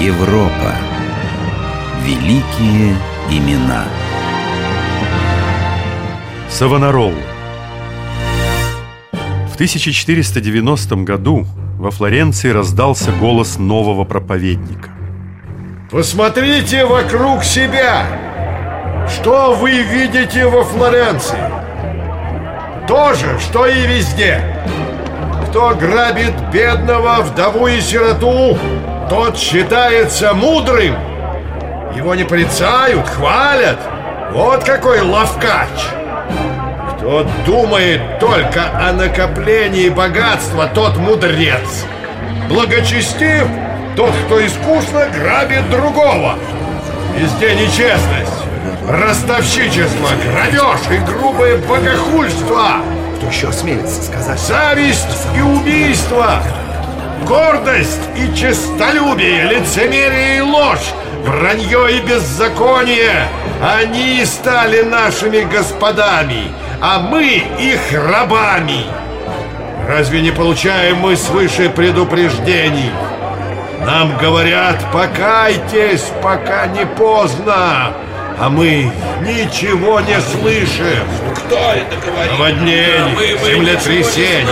Европа. Великие имена. Савонарол В 1490 году во Флоренции раздался голос нового проповедника. Посмотрите вокруг себя! Что вы видите во Флоренции? То же, что и везде. Кто грабит бедного, вдову и сироту, тот считается мудрым. Его не порицают, хвалят. Вот какой ловкач. Кто думает только о накоплении богатства, тот мудрец. Благочестив тот, кто искусно грабит другого. Везде нечестность, ростовщичество, грабеж и грубое богохульство. Кто еще осмелится сказать? Зависть и убийство, гордость и честолюбие, лицемерие и ложь, вранье и беззаконие. Они стали нашими господами, а мы их рабами. Разве не получаем мы свыше предупреждений? Нам говорят, покайтесь, пока не поздно А мы ничего не слышим Кто это говорит? Наводнение, землетрясения,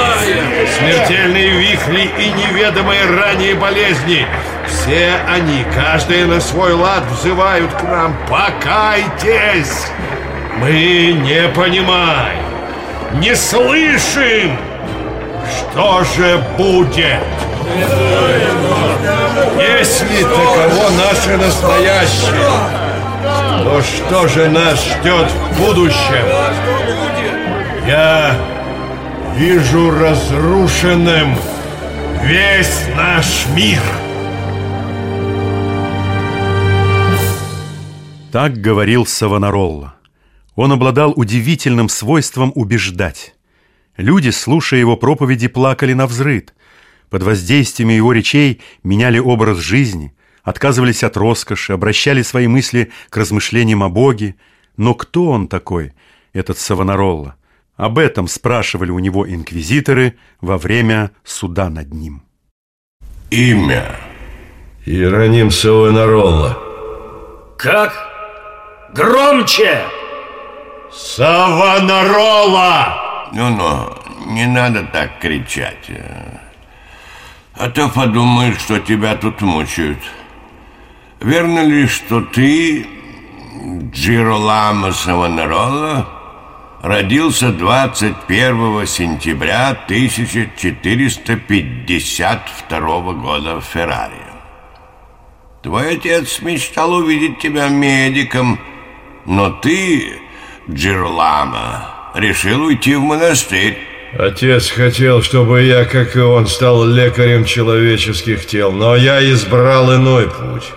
смертельные вихри и неведомые ранее болезни Все они, каждый на свой лад, взывают к нам Покайтесь! Мы не понимаем, не слышим Что же будет? Если таково наше настоящее, то что же нас ждет в будущем? Я вижу разрушенным весь наш мир. Так говорил Савонаролла. Он обладал удивительным свойством убеждать. Люди, слушая его проповеди, плакали на взрыд. Под воздействием его речей меняли образ жизни, отказывались от роскоши, обращали свои мысли к размышлениям о Боге. Но кто он такой, этот Савонаролла? Об этом спрашивали у него инквизиторы во время суда над ним. Имя Иероним Савонаролла Как? Громче! Савонаролла! Ну-ну, не надо так кричать. А то подумают, что тебя тут мучают. Верно ли, что ты, Джироламо Савонарола, родился 21 сентября 1452 года в Феррари? Твой отец мечтал увидеть тебя медиком, но ты, Джироламо, решил уйти в монастырь. Отец хотел, чтобы я, как и он, стал лекарем человеческих тел, но я избрал иной путь.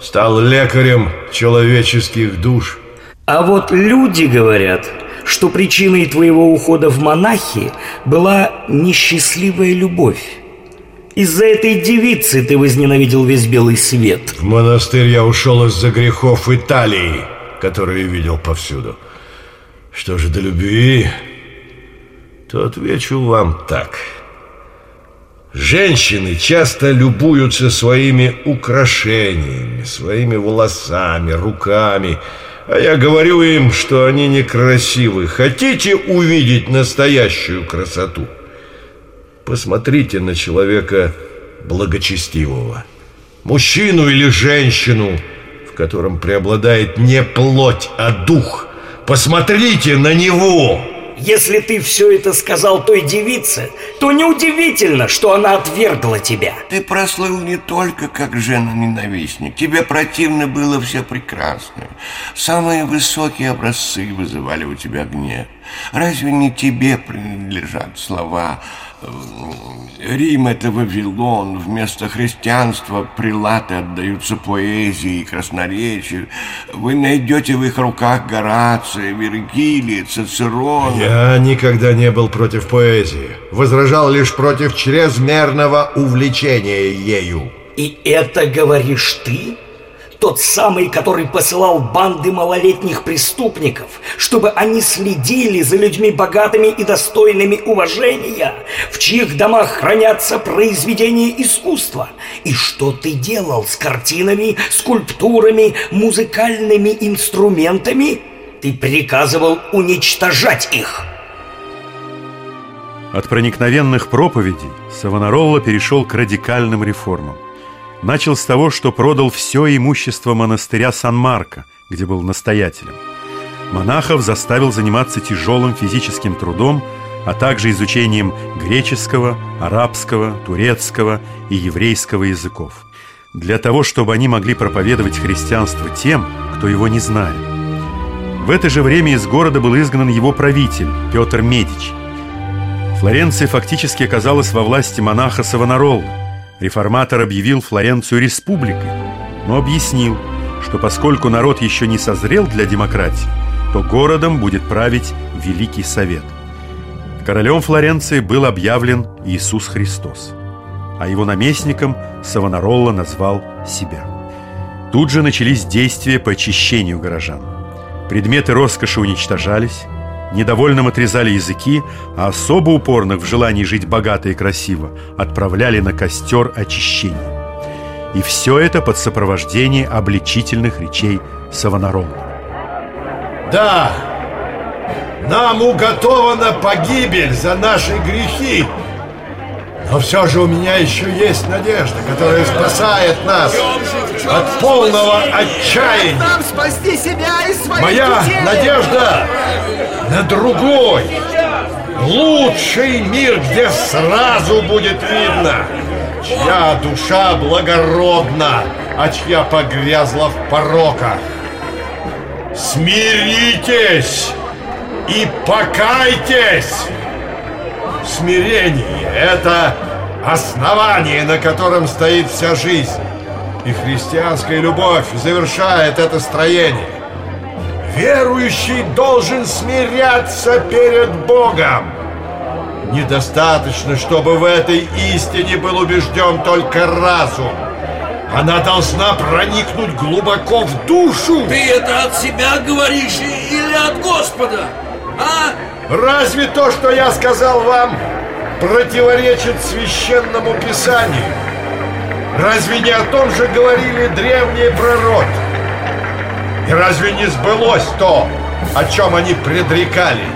Стал лекарем человеческих душ. А вот люди говорят, что причиной твоего ухода в монахи была несчастливая любовь. Из-за этой девицы ты возненавидел весь белый свет. В монастырь я ушел из-за грехов Италии, которые видел повсюду. Что же до любви, то отвечу вам так. Женщины часто любуются своими украшениями, своими волосами, руками, а я говорю им, что они некрасивы. Хотите увидеть настоящую красоту? Посмотрите на человека благочестивого. Мужчину или женщину, в котором преобладает не плоть, а дух. Посмотрите на него! Если ты все это сказал той девице, то неудивительно, что она отвергла тебя. Ты прослыл не только как жена-ненавистник. Тебе противно было все прекрасное. Самые высокие образцы вызывали у тебя гнев. Разве не тебе принадлежат слова Рим – это Вавилон, вместо христианства прилаты отдаются поэзии и красноречию. Вы найдете в их руках Горация, Вергилия, Цицерона. Я никогда не был против поэзии. Возражал лишь против чрезмерного увлечения ею. И это говоришь ты? Тот самый, который посылал банды малолетних преступников, чтобы они следили за людьми богатыми и достойными уважения, в чьих домах хранятся произведения искусства. И что ты делал с картинами, скульптурами, музыкальными инструментами? Ты приказывал уничтожать их. От проникновенных проповедей Савонаролла перешел к радикальным реформам. Начал с того, что продал все имущество монастыря Сан-Марко, где был настоятелем. Монахов заставил заниматься тяжелым физическим трудом, а также изучением греческого, арабского, турецкого и еврейского языков. Для того, чтобы они могли проповедовать христианство тем, кто его не знает. В это же время из города был изгнан его правитель Петр Медич. Флоренция фактически оказалась во власти монаха Савонаролла. Реформатор объявил Флоренцию республикой, но объяснил, что поскольку народ еще не созрел для демократии, то городом будет править Великий Совет. Королем Флоренции был объявлен Иисус Христос, а его наместником Савонаролла назвал себя. Тут же начались действия по очищению горожан. Предметы роскоши уничтожались, недовольным отрезали языки, а особо упорных в желании жить богато и красиво отправляли на костер очищения. И все это под сопровождение обличительных речей Савонаролла. Да, нам уготована погибель за наши грехи. Но все же у меня еще есть надежда, которая спасает нас от полного отчаяния. Нам спасти себя и своих Моя детей! надежда на другой, лучший мир, где сразу будет видно, чья душа благородна, а чья погрязла в пороках. Смиритесь и покайтесь! Смирение – это основание, на котором стоит вся жизнь. И христианская любовь завершает это строение. Верующий должен смиряться перед Богом. Недостаточно, чтобы в этой истине был убежден только разум. Она должна проникнуть глубоко в душу. Ты это от себя говоришь или от Господа? А? Разве то, что я сказал вам, противоречит священному писанию? Разве не о том же говорили древние пророки? И разве не сбылось то, о чем они предрекали?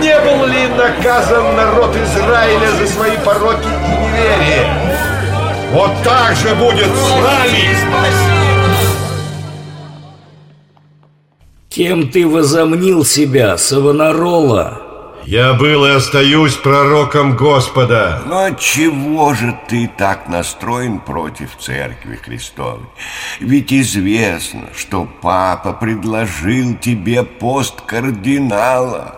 Не был ли наказан народ Израиля за свои пороки и неверие? Вот так же будет с нами! Кем ты возомнил себя, Савонарола? Я был и остаюсь пророком Господа. Но чего же ты так настроен против Церкви Христовой? Ведь известно, что Папа предложил тебе пост кардинала.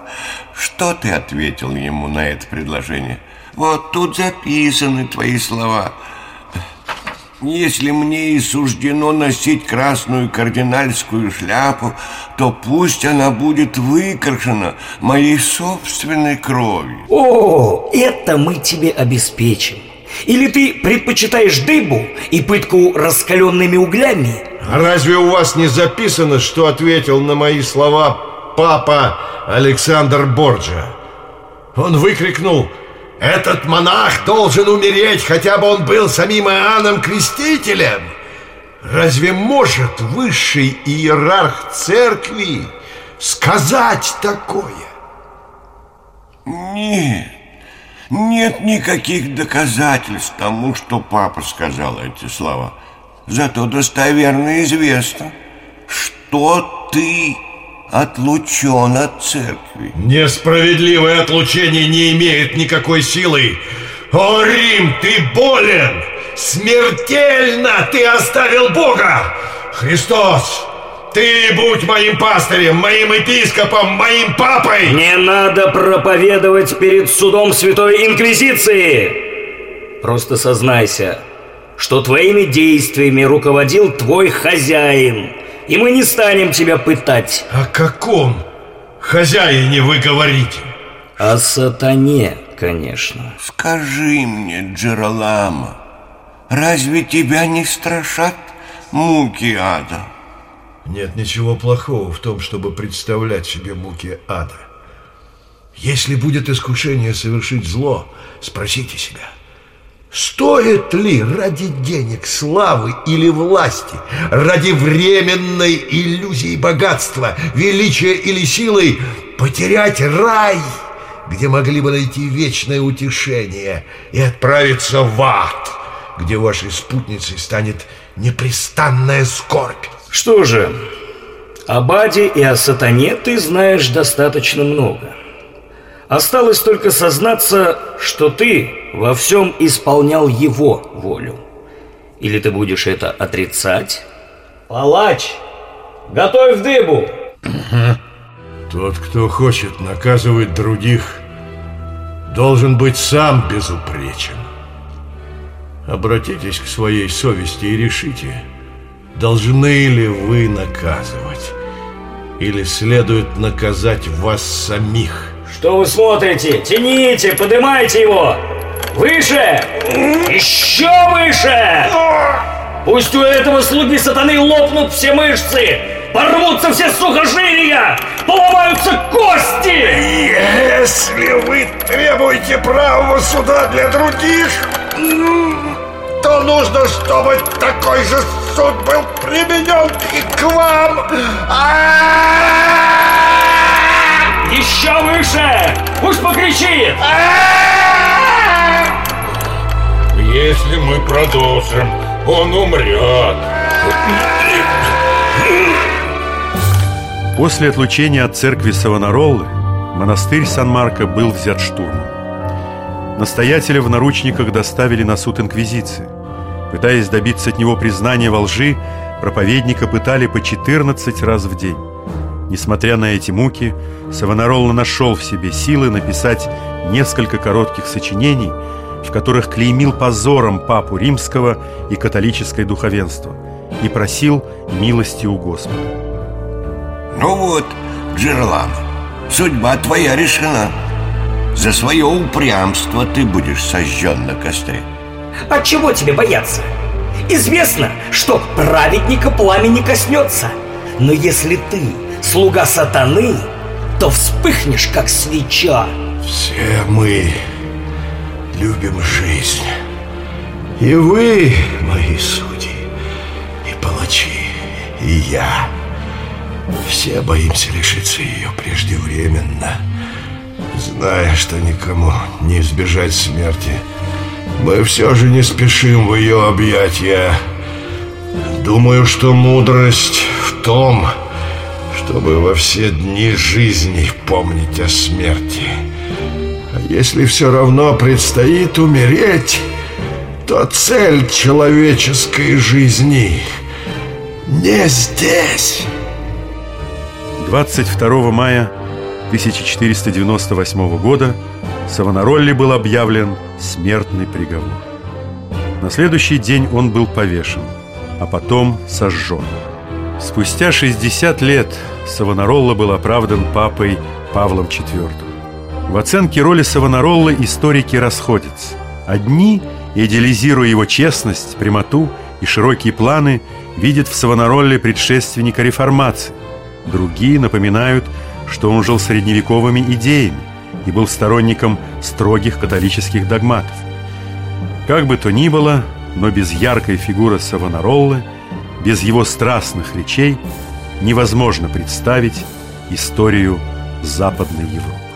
Что ты ответил ему на это предложение? Вот тут записаны твои слова. Если мне и суждено носить красную кардинальскую шляпу, то пусть она будет выкрашена моей собственной кровью. О, это мы тебе обеспечим. Или ты предпочитаешь дыбу и пытку раскаленными углями? А разве у вас не записано, что ответил на мои слова папа Александр Борджа? Он выкрикнул «Этот монах должен умереть, хотя бы он был самим Иоанном Крестителем!» Разве может высший иерарх церкви сказать такое? Нет, нет никаких доказательств тому, что папа сказал эти слова. Зато достоверно известно, что ты отлучен от церкви. Несправедливое отлучение не имеет никакой силы. О, Рим, ты болен! Смертельно ты оставил Бога! Христос, ты будь моим пастырем, моим епископом, моим папой! Не надо проповедовать перед судом Святой Инквизиции! Просто сознайся, что твоими действиями руководил твой хозяин, и мы не станем тебя пытать. О каком хозяине вы говорите? О сатане, конечно. Скажи мне, Джералама, разве тебя не страшат муки ада. Нет ничего плохого в том, чтобы представлять себе муки ада. Если будет искушение совершить зло, спросите себя, стоит ли ради денег, славы или власти, ради временной иллюзии богатства, величия или силы потерять рай, где могли бы найти вечное утешение и отправиться в ад, где вашей спутницей станет непрестанная скорбь. Что же, о Баде и о сатане ты знаешь достаточно много. Осталось только сознаться, что ты во всем исполнял его волю. Или ты будешь это отрицать? Палач, готовь дыбу! Тот, кто хочет наказывать других, должен быть сам безупречен. Обратитесь к своей совести и решите, должны ли вы наказывать, или следует наказать вас самих. Что вы смотрите? Тяните, поднимайте его! Выше! Еще выше! Пусть у этого слуги сатаны лопнут все мышцы! Порвутся все сухожилия! Поломаются кости! Если вы требуете правого суда для других, то нужно, чтобы такой же суд был применен и к вам. Еще выше! Пусть покричит! Если мы продолжим, он умрет. После отлучения от церкви Савонароллы монастырь Сан-Марко был взят штурмом. Настоятеля в наручниках доставили на суд Инквизиции. Пытаясь добиться от него признания во лжи, проповедника пытали по 14 раз в день. Несмотря на эти муки, Савонаролла нашел в себе силы написать несколько коротких сочинений, в которых клеймил позором папу римского и католическое духовенство и просил милости у Господа. Ну вот, Джерлан, судьба твоя решена. За свое упрямство ты будешь сожжен на костре. А чего тебе бояться? Известно, что праведника пламя не коснется. Но если ты слуга сатаны, то вспыхнешь, как свеча. Все мы любим жизнь. И вы, мои судьи, и палачи, и я. Все боимся лишиться ее преждевременно. Зная, что никому не избежать смерти, мы все же не спешим в ее объятия. Думаю, что мудрость в том, чтобы во все дни жизни помнить о смерти. Если все равно предстоит умереть, то цель человеческой жизни не здесь. 22 мая 1498 года Савонаролли был объявлен смертный приговор. На следующий день он был повешен, а потом сожжен. Спустя 60 лет Савонаролла был оправдан папой Павлом IV. В оценке роли Савонароллы историки расходятся. Одни, идеализируя его честность, прямоту и широкие планы, видят в Савонаролле предшественника реформации. Другие напоминают, что он жил средневековыми идеями и был сторонником строгих католических догматов. Как бы то ни было, но без яркой фигуры Савонароллы, без его страстных речей невозможно представить историю Западной Европы.